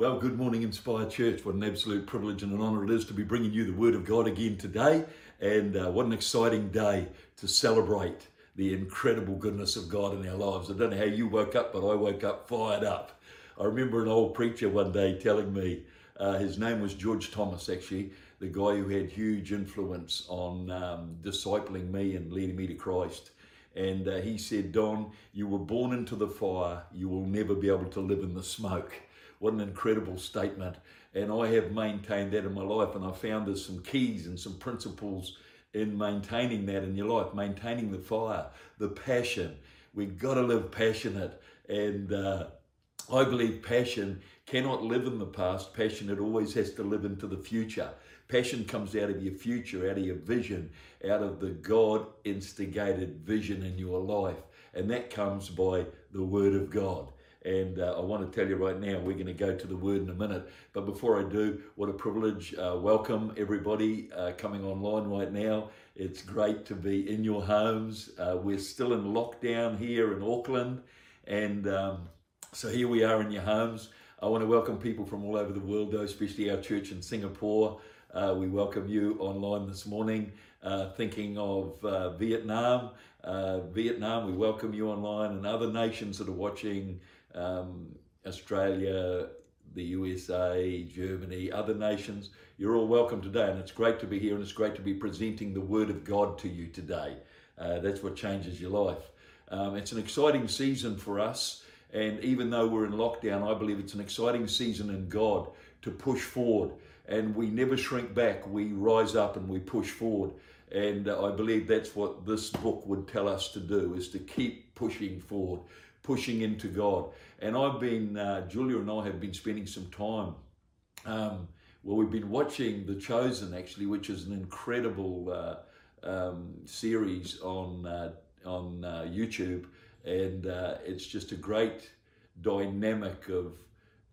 Well, good morning, Inspire Church. What an absolute privilege and an honour it is to be bringing you the Word of God again today. And uh, what an exciting day to celebrate the incredible goodness of God in our lives. I don't know how you woke up, but I woke up fired up. I remember an old preacher one day telling me, uh, his name was George Thomas, actually, the guy who had huge influence on um, discipling me and leading me to Christ. And uh, he said, Don, you were born into the fire, you will never be able to live in the smoke. What an incredible statement. And I have maintained that in my life, and I found there's some keys and some principles in maintaining that in your life, maintaining the fire, the passion. We've got to live passionate. And uh, I believe passion cannot live in the past. Passion, it always has to live into the future. Passion comes out of your future, out of your vision, out of the God instigated vision in your life. And that comes by the Word of God. And uh, I want to tell you right now, we're going to go to the Word in a minute. But before I do, what a privilege. Uh, welcome everybody uh, coming online right now. It's great to be in your homes. Uh, we're still in lockdown here in Auckland. And um, so here we are in your homes. I want to welcome people from all over the world, though, especially our church in Singapore. Uh, we welcome you online this morning, uh, thinking of Vietnam. Vietnam, we welcome you online, and other nations that are watching um, Australia, the USA, Germany, other nations. You're all welcome today, and it's great to be here, and it's great to be presenting the Word of God to you today. Uh, that's what changes your life. Um, it's an exciting season for us, and even though we're in lockdown, I believe it's an exciting season in God to push forward and we never shrink back. We rise up and we push forward. And uh, I believe that's what this book would tell us to do: is to keep pushing forward, pushing into God. And I've been, uh, Julia and I have been spending some time. Um, well, we've been watching The Chosen actually, which is an incredible uh, um, series on uh, on uh, YouTube, and uh, it's just a great dynamic of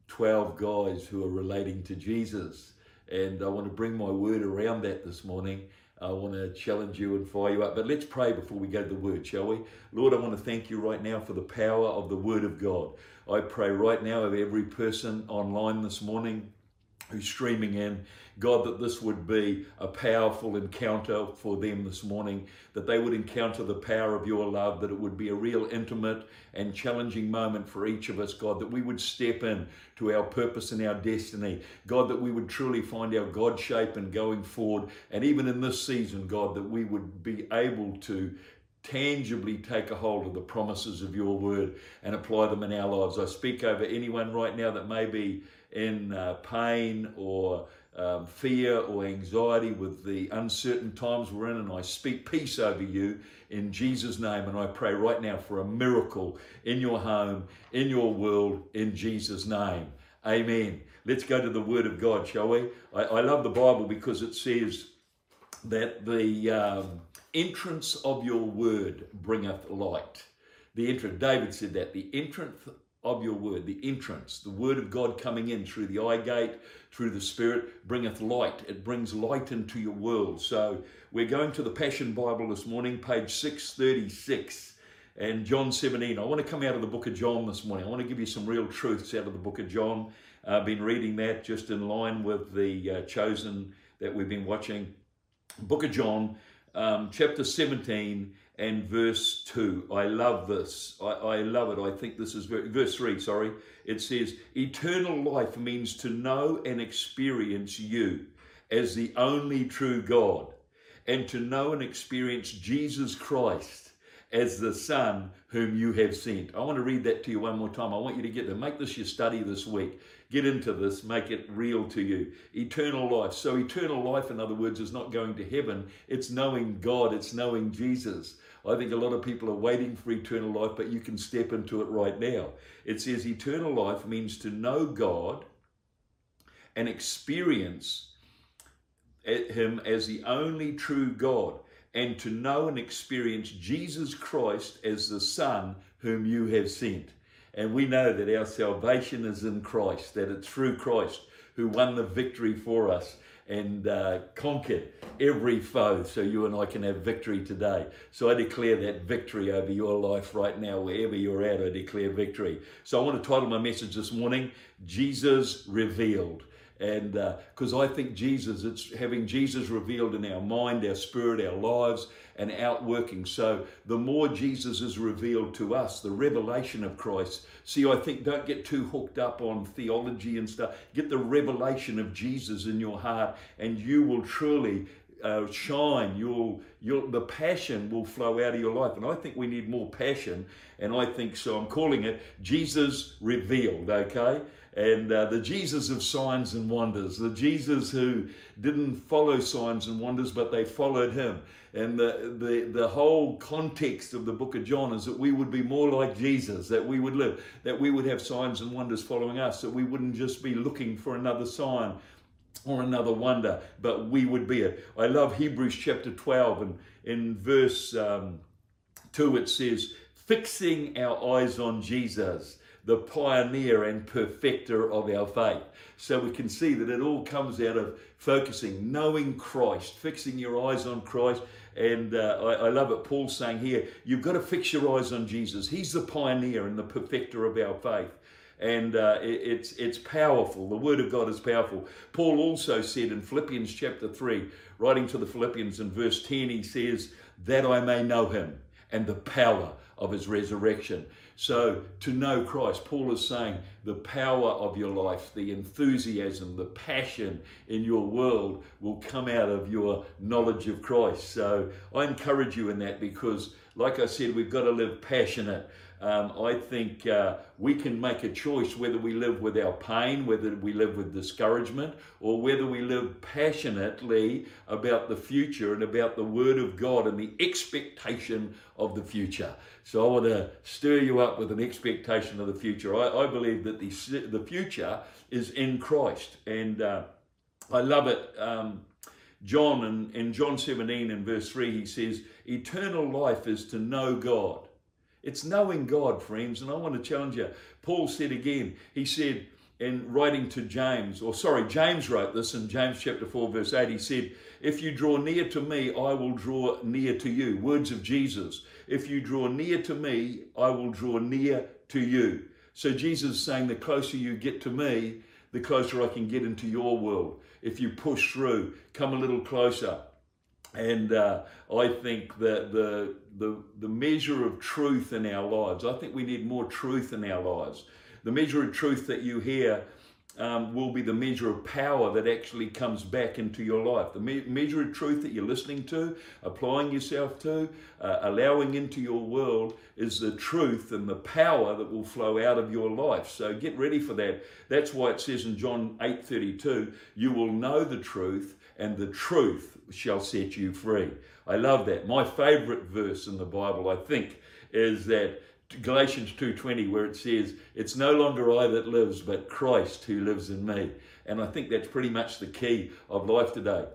12 guys who are relating to Jesus and I want to bring my word around that this morning. I want to challenge you and fire you up. But let's pray before we go to the word, shall we? Lord, I want to thank you right now for the power of the word of God. I pray right now of every person online this morning who's streaming in, God, that this would be a powerful encounter for them this morning, that they would encounter the power of your love, that it would be a real intimate and challenging moment for each of us, God, that we would step in to our purpose and our destiny. God, that we would truly find our God shape and going forward. And even in this season, God, that we would be able to tangibly take a hold of the promises of your word and apply them in our lives. I speak over anyone right now that may be in uh, pain or um, fear or anxiety with the uncertain times we're in, and I speak peace over you in Jesus' name. And I pray right now for a miracle in your home, in your world, in Jesus' name. Amen. Let's go to the Word of God, shall we? I, I love the Bible because it says that the um, entrance of your Word bringeth light. The entrance, David said that, the entrance of your word, the entrance, the word of God coming in through the eye gate, through the Spirit, bringeth light. It brings light into your world. So we're going to the Passion Bible this morning, page 636 and John 17. I want to come out of the book of John this morning. I want to give you some real truths out of the book of John. I've been reading that just in line with the uh, chosen that we've been watching. Book of John, um, chapter 17 and verse 2. I love this. I, I love it. I think this is very, verse 3, sorry. It says, Eternal life means to know and experience you as the only true God, and to know and experience Jesus Christ as the Son whom you have sent. I want to read that to you one more time. I want you to get there. Make this your study this week. Get into this, make it real to you. Eternal life. So, eternal life, in other words, is not going to heaven, it's knowing God, it's knowing Jesus. I think a lot of people are waiting for eternal life, but you can step into it right now. It says eternal life means to know God and experience Him as the only true God, and to know and experience Jesus Christ as the Son whom you have sent. And we know that our salvation is in Christ, that it's through Christ who won the victory for us and uh, conquered every foe so you and I can have victory today. So I declare that victory over your life right now, wherever you're at, I declare victory. So I want to title my message this morning Jesus Revealed. And because uh, I think Jesus, it's having Jesus revealed in our mind, our spirit, our lives, and outworking. So the more Jesus is revealed to us, the revelation of Christ. See, I think don't get too hooked up on theology and stuff. Get the revelation of Jesus in your heart, and you will truly uh, shine. You'll, you'll, the passion will flow out of your life. And I think we need more passion. And I think so. I'm calling it Jesus revealed. Okay and uh, the Jesus of signs and wonders, the Jesus who didn't follow signs and wonders, but they followed him. And the, the, the whole context of the book of John is that we would be more like Jesus, that we would live, that we would have signs and wonders following us, that we wouldn't just be looking for another sign or another wonder, but we would be it. I love Hebrews chapter 12, and in verse um, 2 it says, Fixing our eyes on Jesus the pioneer and perfecter of our faith. So we can see that it all comes out of focusing, knowing Christ, fixing your eyes on Christ. And uh, I, I, love it. Paul's saying here, you've got to fix your eyes on Jesus. He's the pioneer and the perfecter of our faith. And uh, it, it's, it's powerful. The Word of God is powerful. Paul also said in Philippians chapter 3, writing to the Philippians in verse 10, he says, That I may know him and the power of his resurrection. So, to know Christ, Paul is saying the power of your life, the enthusiasm, the passion in your world will come out of your knowledge of Christ. So, I encourage you in that because, like I said, we've got to live passionate. Um, I think uh, we can make a choice whether we live with our pain, whether we live with discouragement, or whether we live passionately about the future and about the Word of God and the expectation of the future. So I want to stir you up with an expectation of the future. I, I believe that the, the future is in Christ, and uh, I love it. Um, John in, in John 17 and verse 3, he says, Eternal life is to know God it's knowing God, friends, and I want to challenge you. Paul said again, he said in writing to James, or sorry, James wrote this in James chapter 4, verse 8. He said, If you draw near to me, I will draw near to you. Words of Jesus. If you draw near to me, I will draw near to you. So Jesus is saying, the closer you get to me, the closer I can get into your world. If you push through, come a little closer. And uh, I think that the, the, the measure of truth in our lives, I think we need more truth in our lives. The measure of truth that you hear um, will be the measure of power that actually comes back into your life. The me- measure of truth that you're listening to, applying yourself to, uh, allowing into your world is the truth and the power that will flow out of your life. So get ready for that. That's why it says in John 8:32, you will know the truth and the truth shall set you free. I love that. My favorite verse in the Bible, I think, is that Galatians 2:20 where it says, "It's no longer I that lives, but Christ who lives in me." And I think that's pretty much the key of life today.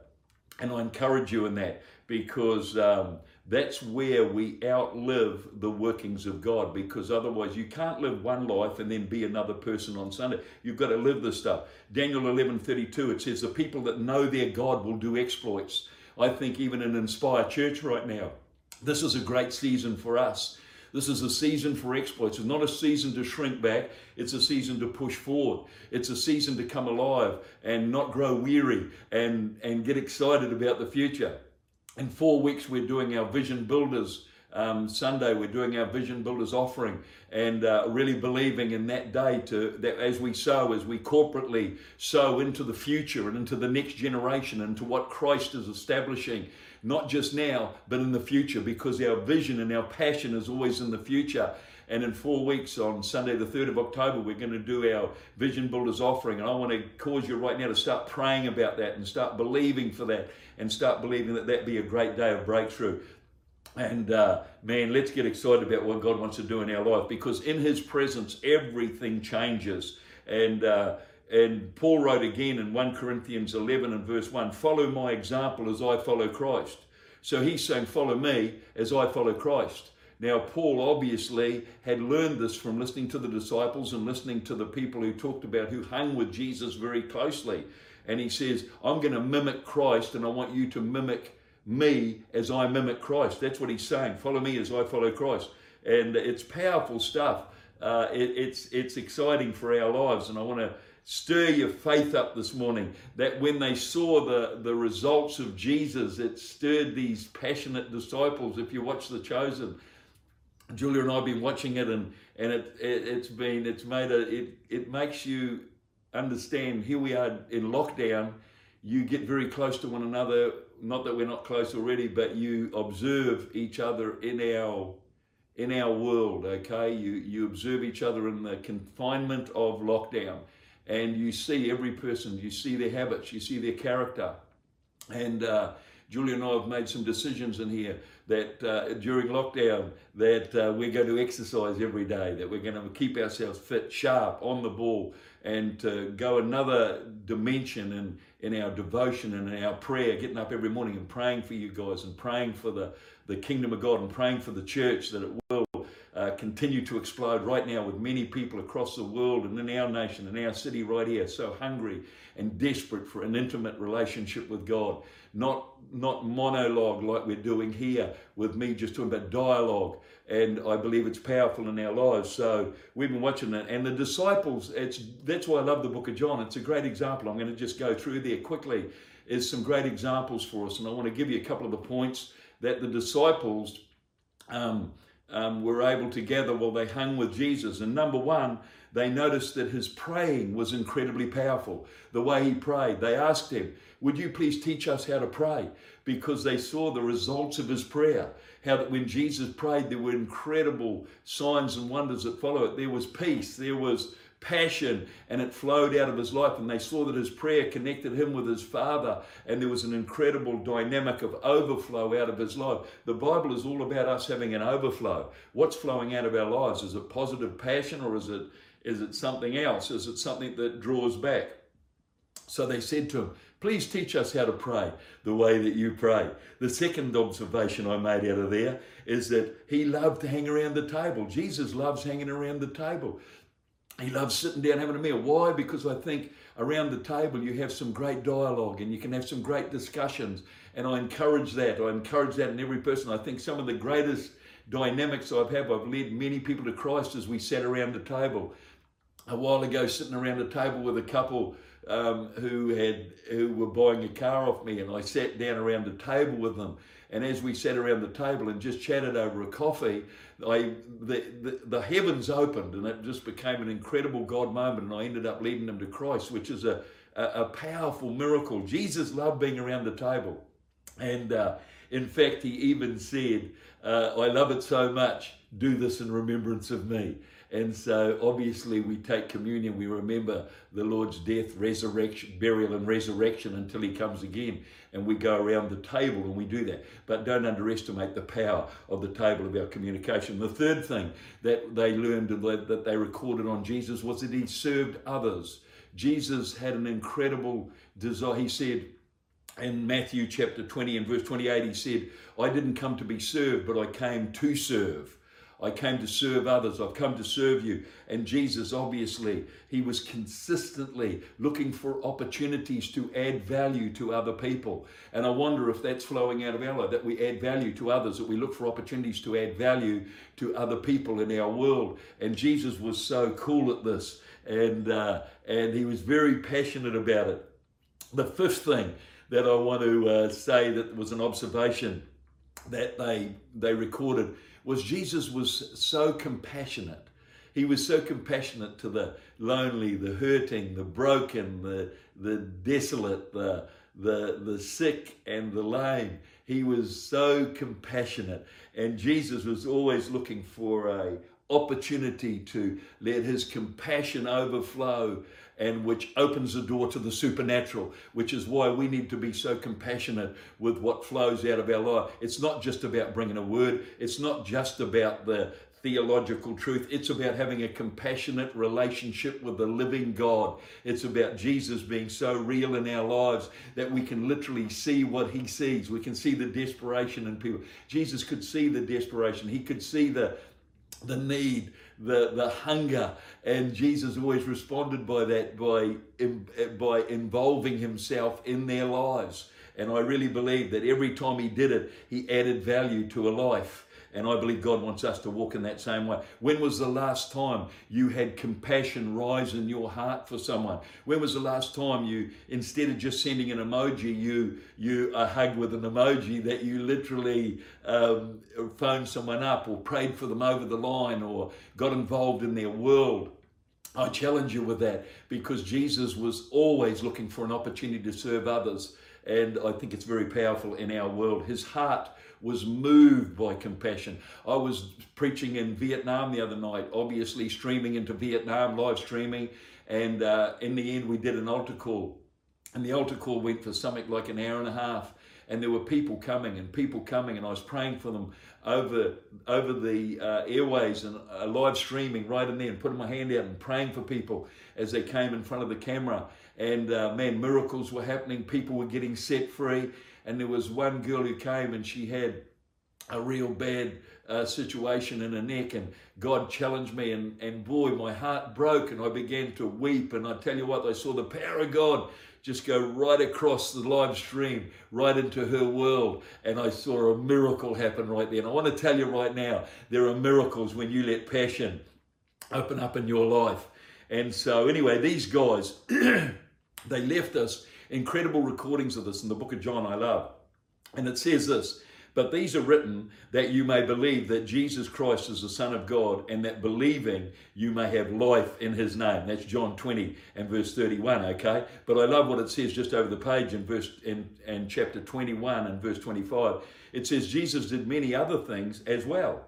And I encourage you in that because um, that's where we outlive the workings of God because otherwise you can't live one life and then be another person on Sunday. You've got to live this stuff. Daniel 11:32 it says the people that know their God will do exploits. I think even in Inspire Church right now, this is a great season for us. This is a season for exploits. It's not a season to shrink back. It's a season to push forward. It's a season to come alive and not grow weary and, and get excited about the future. In four weeks, we're doing our Vision Builders um, Sunday, we're doing our Vision Builders offering and uh, really believing in that day to that as we sow, as we corporately sow into the future and into the next generation, into what Christ is establishing, not just now, but in the future, because our vision and our passion is always in the future. And in four weeks, on Sunday, the 3rd of October, we're going to do our Vision Builders offering. And I want to cause you right now to start praying about that and start believing for that and start believing that that be a great day of breakthrough. And uh, man, let's get excited about what God wants to do in our life because in His presence, everything changes. And uh, and Paul wrote again in 1 Corinthians 11 and verse 1 Follow my example as I follow Christ. So he's saying, Follow me as I follow Christ. Now, Paul obviously had learned this from listening to the disciples and listening to the people who talked about who hung with Jesus very closely. And he says, I'm going to mimic Christ and I want you to mimic me as I mimic Christ. That's what he's saying. Follow me as I follow Christ. And it's powerful stuff. Uh, it, it's, it's exciting for our lives. And I want to stir your faith up this morning that when they saw the, the results of Jesus, it stirred these passionate disciples. If you watch The Chosen, Julia and I have been watching it, and and it, it has been it's made a it it makes you understand. Here we are in lockdown. You get very close to one another. Not that we're not close already, but you observe each other in our in our world. Okay, you you observe each other in the confinement of lockdown, and you see every person. You see their habits. You see their character, and. Uh, Julia and I have made some decisions in here that uh, during lockdown that uh, we're going to exercise every day, that we're going to keep ourselves fit, sharp, on the ball, and to go another dimension in, in our devotion and in our prayer, getting up every morning and praying for you guys and praying for the, the kingdom of God and praying for the church that it will uh, continue to explode right now with many people across the world and in our nation and our city right here so hungry and desperate for an intimate relationship with God. Not, not monologue like we're doing here with me just talking about dialogue. And I believe it's powerful in our lives. So we've been watching that. And the disciples, it's that's why I love the book of John. It's a great example. I'm going to just go through there quickly. Is some great examples for us. And I want to give you a couple of the points that the disciples um, um, were able to gather while they hung with Jesus. And number one, they noticed that his praying was incredibly powerful. The way he prayed, they asked him, Would you please teach us how to pray? Because they saw the results of his prayer. How that when Jesus prayed, there were incredible signs and wonders that follow it. There was peace, there was passion and it flowed out of his life and they saw that his prayer connected him with his father and there was an incredible dynamic of overflow out of his life. The bible is all about us having an overflow. What's flowing out of our lives? Is it positive passion or is it is it something else? Is it something that draws back? So they said to him please teach us how to pray the way that you pray. The second observation i made out of there is that he loved to hang around the table. Jesus loves hanging around the table he loves sitting down having a meal. Why? Because I think around the table you have some great dialogue and you can have some great discussions. And I encourage that. I encourage that in every person. I think some of the greatest dynamics I've had, I've led many people to Christ as we sat around the table. A while ago, sitting around a table with a couple um, who had who were buying a car off me, and I sat down around the table with them. And as we sat around the table and just chatted over a coffee, I, the, the, the, heavens opened and it just became an incredible God moment. And I ended up leading them to Christ, which is a, a, a powerful miracle. Jesus loved being around the table. And uh, in fact, he even said, uh, I love it so much, do this in remembrance of me. And so obviously we take communion, we remember the Lord's death, resurrection, burial, and resurrection until he comes again. And we go around the table and we do that. But don't underestimate the power of the table of our communication. The third thing that they learned that they recorded on Jesus was that he served others. Jesus had an incredible desire. He said, in Matthew chapter 20 and verse 28, he said, I didn't come to be served, but I came to serve. I came to serve others. I've come to serve you. And Jesus, obviously, he was consistently looking for opportunities to add value to other people. And I wonder if that's flowing out of our life, that we add value to others, that we look for opportunities to add value to other people in our world. And Jesus was so cool at this. And, uh, and he was very passionate about it. The fifth thing that I want to uh, say that was an observation that they, they recorded was Jesus was so compassionate. He was so compassionate to the lonely, the hurting, the broken, the, the desolate, the, the, the sick, and the lame. He was so compassionate. And Jesus was always looking for a opportunity to let his compassion overflow and which opens the door to the supernatural, which is why we need to be so compassionate with what flows out of our life. It's not just about bringing a word, it's not just about the theological truth. It's about having a compassionate relationship with the living God. It's about Jesus being so real in our lives that we can literally see what he sees. We can see the desperation in people. Jesus could see the desperation. He could see the the need, the, the hunger. And Jesus always responded by that, by, eh, by involving himself in their lives. And I really believe that every time he did it, he added value to a life. And I believe God wants us to walk in that same way. When was the last time you had compassion rise in your heart for someone? When was the last time you, instead of just sending an emoji, you you a hug with an emoji that you literally um, phoned someone up or prayed for them over the line or got involved in their world? I challenge you with that because Jesus was always looking for an opportunity to serve others. And I think it's very powerful in our world. His heart was moved by compassion. I was preaching in Vietnam the other night, obviously streaming into Vietnam, live streaming. And uh, in the end, we did an altar call. And the altar call went for something like an hour and a half. And there were people coming and people coming, and I was praying for them over over the uh, airways and uh, live streaming right in there, and putting my hand out and praying for people as they came in front of the camera. And uh, man, miracles were happening. People were getting set free and there was one girl who came and she had a real bad uh, situation in her neck and God challenged me and, and boy my heart broke and I began to weep. And I tell you what I saw the power of God just go right across the live stream right into her world. And I saw a miracle happen right there. And I want to tell you right now there are miracles when you let passion open up in your life. And so anyway these guys they left us incredible recordings of this in the book of John I love. And it says this But these are written that you may believe that Jesus Christ is the Son of God, and that believing you may have life in his name. That's John 20 and verse 31, okay? But I love what it says just over the page in verse in, in chapter 21 and verse 25. It says Jesus did many other things as well.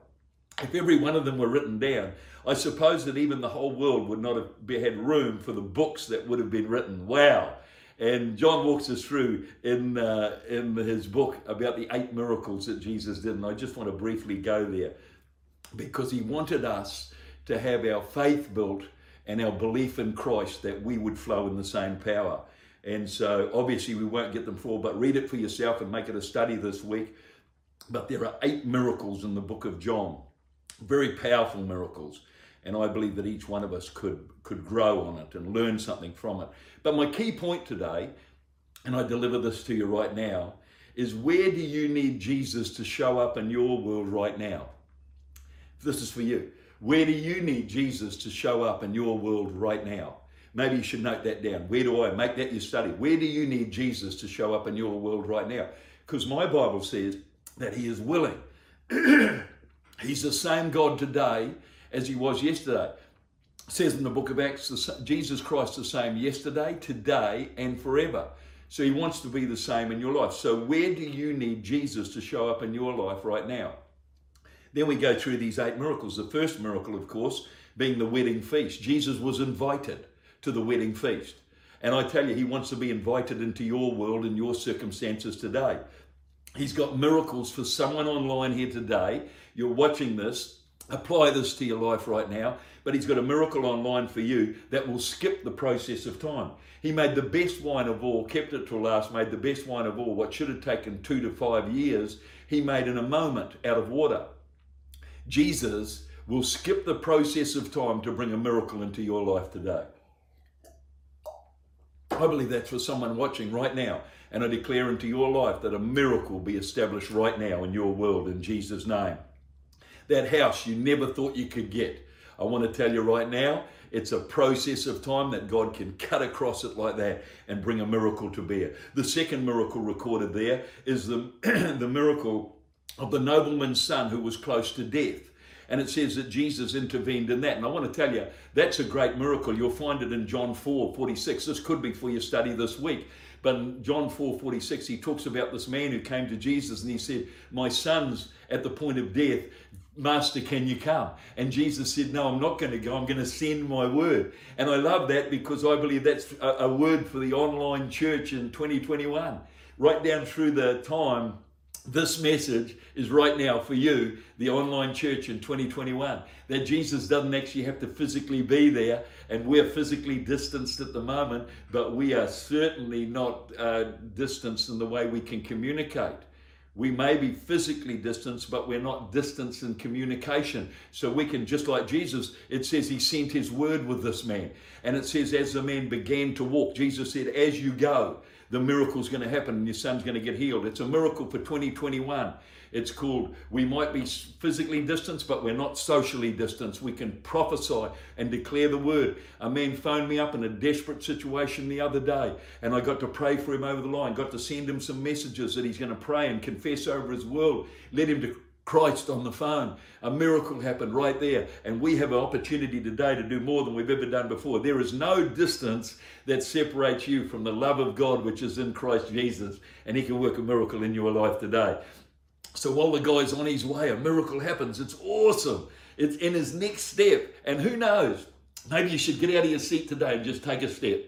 If every one of them were written down, I suppose that even the whole world would not have had room for the books that would have been written. Wow. And John walks us through in, uh, in his book about the eight miracles that Jesus did. And I just want to briefly go there because he wanted us to have our faith built and our belief in Christ that we would flow in the same power. And so obviously we won't get them for, but read it for yourself and make it a study this week. But there are eight miracles in the book of John, very powerful miracles. And I believe that each one of us could, could grow on it and learn something from it. But my key point today, and I deliver this to you right now, is where do you need Jesus to show up in your world right now? This is for you. Where do you need Jesus to show up in your world right now? Maybe you should note that down. Where do I make that your study? Where do you need Jesus to show up in your world right now? Because my Bible says that He is willing. He's the same God today as he was yesterday. It says in the book of Acts, Jesus Christ the same yesterday, today, and forever. So he wants to be the same in your life. So where do you need Jesus to show up in your life right now? Then we go through these eight miracles. The first miracle, of course, being the wedding feast. Jesus was invited to the wedding feast. And I tell you, he wants to be invited into your world and your circumstances today. He's got miracles for someone online here today. You're watching this apply this to your life right now. But he's got a miracle online for you that will skip the process of time. He made the best wine of all, kept it till last, made the best wine of all. What should have taken two to five years, he made in a moment out of water. Jesus will skip the process of time to bring a miracle into your life today. I believe that's for someone watching right now. And I declare into your life that a miracle be established right now in your world in Jesus' name that house you never thought you could get. I want to tell you right now, it's a process of time that God can cut across it like that and bring a miracle to bear. The second miracle recorded there is the, the miracle of the nobleman's son who was close to death. And it says that Jesus intervened in that. And I want to tell you, that's a great miracle. You'll find it in John 4 46. This could be for your study this week. But in John 4 46, he talks about this man who came to Jesus and he said, My son's at the point of death. Master, can you come? And Jesus said, No, I'm not going to go. I'm going to send my word. And I love that because I believe that's a, a word for the online church in 2021. Right down through the time this message is right now for you, the online church in 2021. That Jesus doesn't actually have to physically be there, and we're physically distanced at the moment, but we are certainly not uh, distanced in the way we can communicate. We may be physically distanced, but we're not distanced in communication. So we can, just like Jesus, it says he sent his word with this man. And it says, as the man began to walk, Jesus said, as you go, the miracle's going to happen and your son's going to get healed. It's a miracle for 2021. It's called, we might be physically distanced, but we're not socially distanced. We can prophesy and declare the word. A man phoned me up in a desperate situation the other day, and I got to pray for him over the line, got to send him some messages that he's going to pray and confess over his world, led him to Christ on the phone. A miracle happened right there. And we have an opportunity today to do more than we've ever done before. There is no distance that separates you from the love of God which is in Christ Jesus. And He can work a miracle in your life today. So while the guy's on his way, a miracle happens. It's awesome. It's in his next step. And who knows? Maybe you should get out of your seat today and just take a step.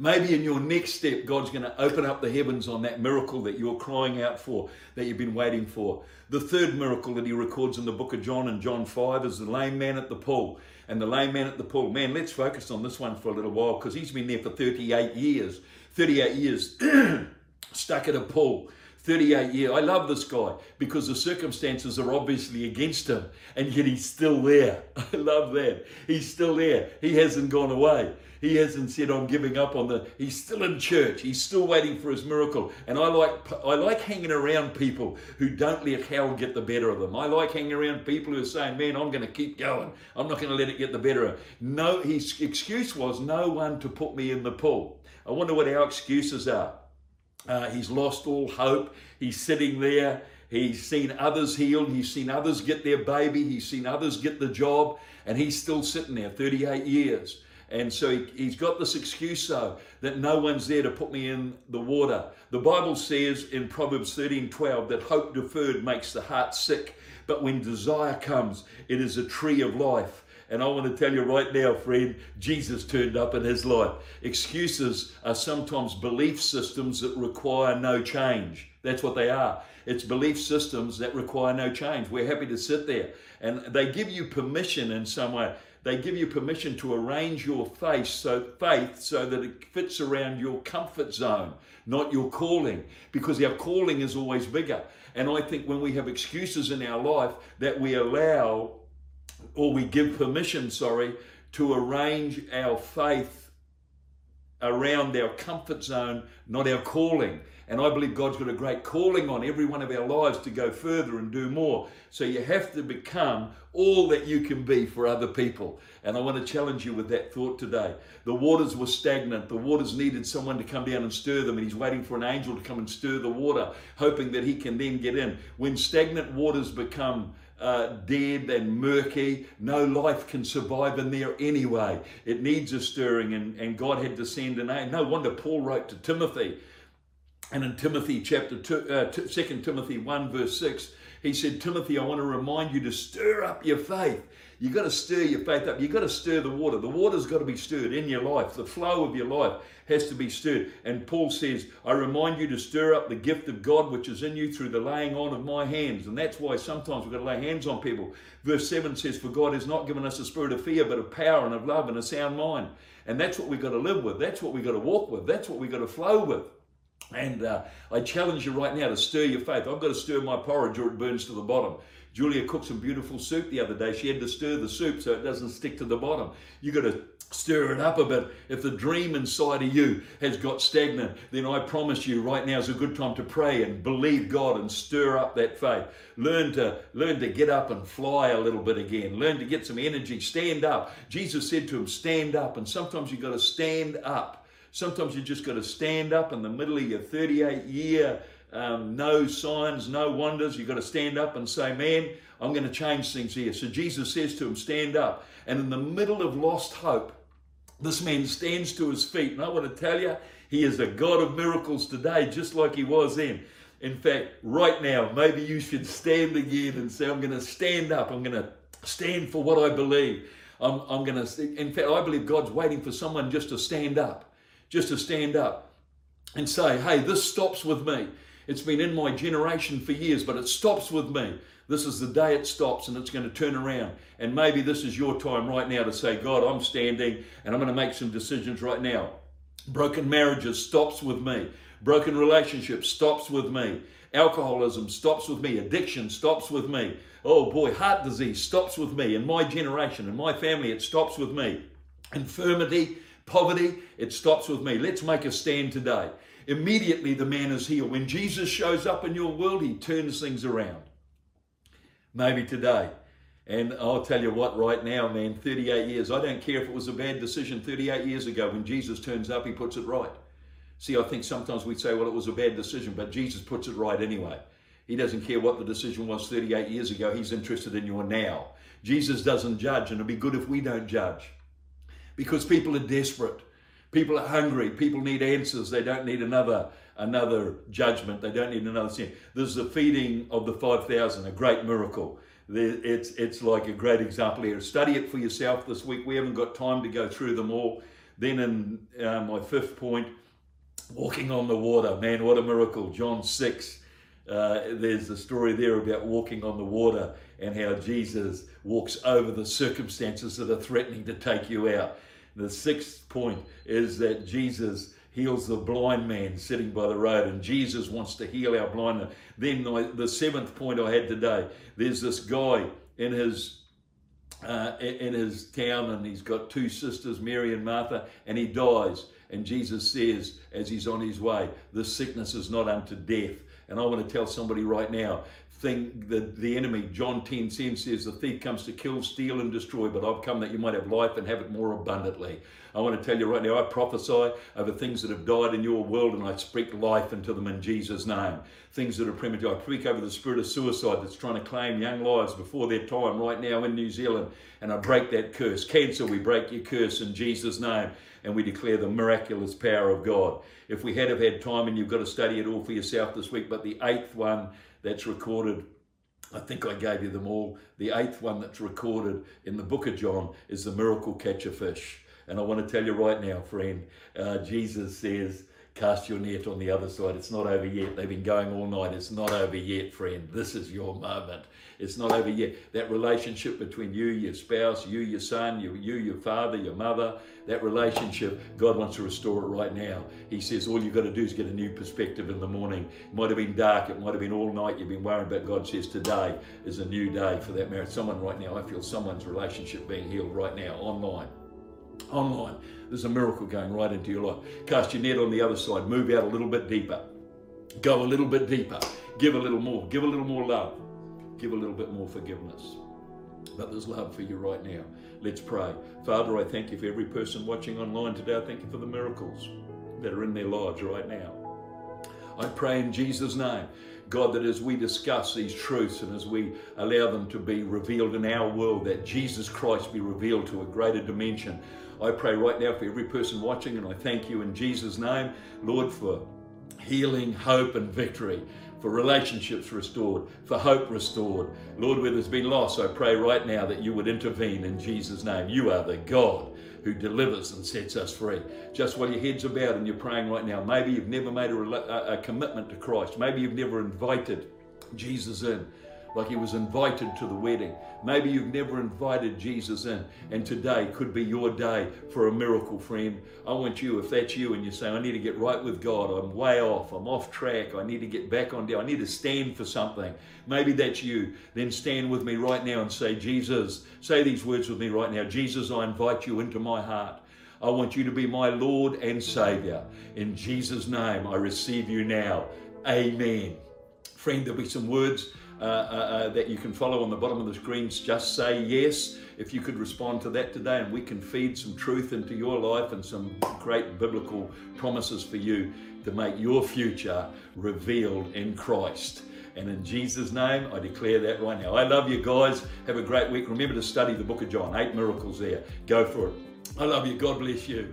Maybe in your next step, God's going to open up the heavens on that miracle that you're crying out for, that you've been waiting for. The third miracle that he records in the book of John in John 5 is the lame man at the pool. And the lame man at the pool, man, let's focus on this one for a little while because he's been there for 38 years. 38 years stuck at a pool. 38 years. I love this guy because the circumstances are obviously against him, and yet he's still there. I love that. He's still there. He hasn't gone away. He hasn't said, I'm giving up on the. He's still in church. He's still waiting for his miracle. And I like I like hanging around people who don't let hell get the better of them. I like hanging around people who are saying, Man, I'm going to keep going. I'm not going to let it get the better of No, his excuse was no one to put me in the pool. I wonder what our excuses are. Uh, he's lost all hope. He's sitting there. He's seen others healed. He's seen others get their baby. He's seen others get the job. And he's still sitting there 38 years. And so he, has got this excuse, though, that no one's there to put me in the water. The Bible says in Proverbs 13 12 that hope deferred makes the heart sick, but when desire comes, it is a tree of life. And I want to tell you right now, friend, Jesus turned up in his life. Excuses are sometimes belief systems that require no change. That's what they are. It's belief systems that require no change. We're happy to sit there. And they give you permission in some way. They give you permission to arrange your faith so, faith so that it fits around your comfort zone, not your calling, because our calling is always bigger. And I think when we have excuses in our life that we allow or we give permission, sorry, to arrange our faith around our comfort zone, not our calling. And I believe God's got a great calling on every one of our lives to go further and do more. So you have to become all that you can be for other people. And I want to challenge you with that thought today. The waters were stagnant. The waters needed someone to come down and stir them. And he's waiting for an angel to come and stir the water, hoping that he can then get in. When stagnant waters become uh, dead and murky. No life can survive in there anyway. It needs a stirring, and, and God had to send an angel. No wonder Paul wrote to Timothy and in Timothy chapter 2, uh, 2 Timothy 1 verse 6, he said, Timothy, I want to remind you to stir up your faith. You've got to stir your faith up. You've got to stir the water. The water's got to be stirred in your life. The flow of your life has to be stirred. And Paul says, I remind you to stir up the gift of God which is in you through the laying on of my hands. And that's why sometimes we've got to lay hands on people. Verse 7 says, For God has not given us a spirit of fear, but of power and of love and a sound mind. And that's what we've got to live with. That's what we've got to walk with. That's what we've got to flow with. And uh, I challenge you right now to stir your faith. I've got to stir my porridge or it burns to the bottom. Julia cooked some beautiful soup the other day. She had to stir the soup so it doesn't stick to the bottom. You've got to stir it up a bit. If the dream inside of you has got stagnant, then I promise you right now is a good time to pray and believe God and stir up that faith. Learn to learn to get up and fly a little bit again. Learn to get some energy. Stand up. Jesus said to him, "Stand up." And sometimes you've got to stand up Sometimes you just got to stand up in the middle of your 38 year, um, no signs, no wonders. You've got to stand up and say, Man, I'm going to change things here. So Jesus says to him, Stand up. And in the middle of lost hope, this man stands to his feet. And I want to tell you, he is a God of miracles today, just like he was then. In fact, right now, maybe you should stand again and say, I'm going to stand up. I'm going to stand for what I believe. I'm, I'm going to, in fact, I believe God's waiting for someone just to stand up just to stand up and say, hey, this stops with me. It's been in my generation for years, but it stops with me. This is the day it stops and it's going to turn around. And maybe this is your time right now to say, God, I'm standing and I'm going to make some decisions right now. Broken marriages stops with me. Broken relationships stops with me. Alcoholism stops with me. Addiction stops with me. Oh boy, heart disease stops with me. In my generation, in my family, it stops with me. Infirmity, poverty, it stops with me. Let's make a stand today. Immediately the man is healed. When Jesus shows up in your world, he turns things around. Maybe today. And I'll tell you what, right now, man, 38 years, I don't care if it was a bad decision 38 years ago. When Jesus turns up, he puts it right. See, I think sometimes we say, well, it was a bad decision, but Jesus puts it right anyway. He doesn't care what the decision was 38 years ago. He's interested in your now. Jesus doesn't judge, and it'd be good if we don't judge. Because people are desperate. People are hungry. People need answers. They don't need another another judgment. They don't need another sin. There's the feeding of the 5,000, a great miracle. It's, it's like a great example here. Study it for yourself this week. We haven't got time to go through them all. Then, in uh, my fifth point, walking on the water. Man, what a miracle. John 6. Uh, there's a story there about walking on the water and how Jesus walks over the circumstances that are threatening to take you out. The sixth point is that Jesus heals the blind man sitting by the road, and Jesus wants to heal our blindness. Then the seventh point I had today, there's this guy in his uh, in his town, and he's got two sisters, Mary and Martha, and he dies. And Jesus says, as he's on his way, this sickness is not unto death. And I want to tell somebody right now, thing the, the enemy, John 10 10 says, the thief comes to kill, steal, and destroy, but I've come that you might have life and have it more abundantly. I want to tell you right now, I prophesy over things that have died in your world and I speak life into them in Jesus' name. Things that are premature. I speak over the spirit of suicide that's trying to claim young lives before their time right now in New Zealand and I break that curse. Cancer, we break your curse in Jesus' name and we declare the miraculous power of God. If we had have had time and you've got to study it all for yourself this week, but the eighth one that's recorded I think I gave you them all. The eighth one that's recorded in the book of John is the miracle catch a fish. And I want to tell you right now, friend, uh, Jesus says, cast your net on the other side. It's not over yet. They've been going all night. It's not over yet, friend. This is your moment. It's not over yet. That relationship between you, your spouse, you, your son, you, you, your father, your mother, that relationship, God wants to restore it right now. He says all you've got to do is get a new perspective in the morning. It might have been dark. It might have been all night. You've been worrying but God says today is a new day for that marriage. Someone right now, I feel someone's relationship being healed right now online online. There's a miracle going right into your life. Cast your net on the other side. Move out a little bit deeper. Go a little bit deeper. Give a little more. Give a little more love. Give a little bit more forgiveness. But there's love for you right now. Let's pray. Father, I thank you for every person watching online today. I thank you for the miracles that are in their lives right now. I pray in Jesus' name, God, that as we discuss these truths and as we allow them to be revealed in our world, that Jesus Christ be revealed to a greater dimension I pray right now for every person watching, and I thank you in Jesus' name, Lord, for healing, hope, and victory, for relationships restored, for hope restored. Lord, where there's been loss, I pray right now that you would intervene in Jesus' name. You are the God who delivers and sets us free. Just while your head's about and you're praying right now, maybe you've never made a, a, a commitment to Christ, maybe you've never invited Jesus in like he was invited to the wedding. Maybe you've never invited Jesus in, and today could be your day for a miracle, friend. I want you, if that's you, and you say, I need to get right with God, I'm way off, I'm off track, I need to get back on down, I need to stand for something. Maybe that's you. Then stand with me right now and say, Jesus, say these words with me right now. Jesus, I invite you into my heart. I want you to be my Lord and Savior. In Jesus' name, I receive you now. Amen. Friend, there'll be some words uh, uh, that you can follow on the bottom of the screens. Just say yes if you could respond to that today, and we can feed some truth into your life and some great biblical promises for you to make your future revealed in Christ. And in Jesus' name, I declare that right now. I love you guys. Have a great week. Remember to study the book of John. Eight miracles there. Go for it. I love you. God bless you.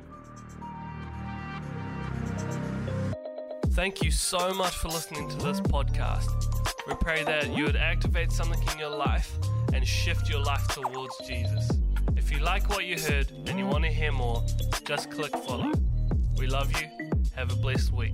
Thank you so much for listening to this podcast. We pray that you would activate something in your life and shift your life towards Jesus. If you like what you heard and you want to hear more, just click follow. We love you. Have a blessed week.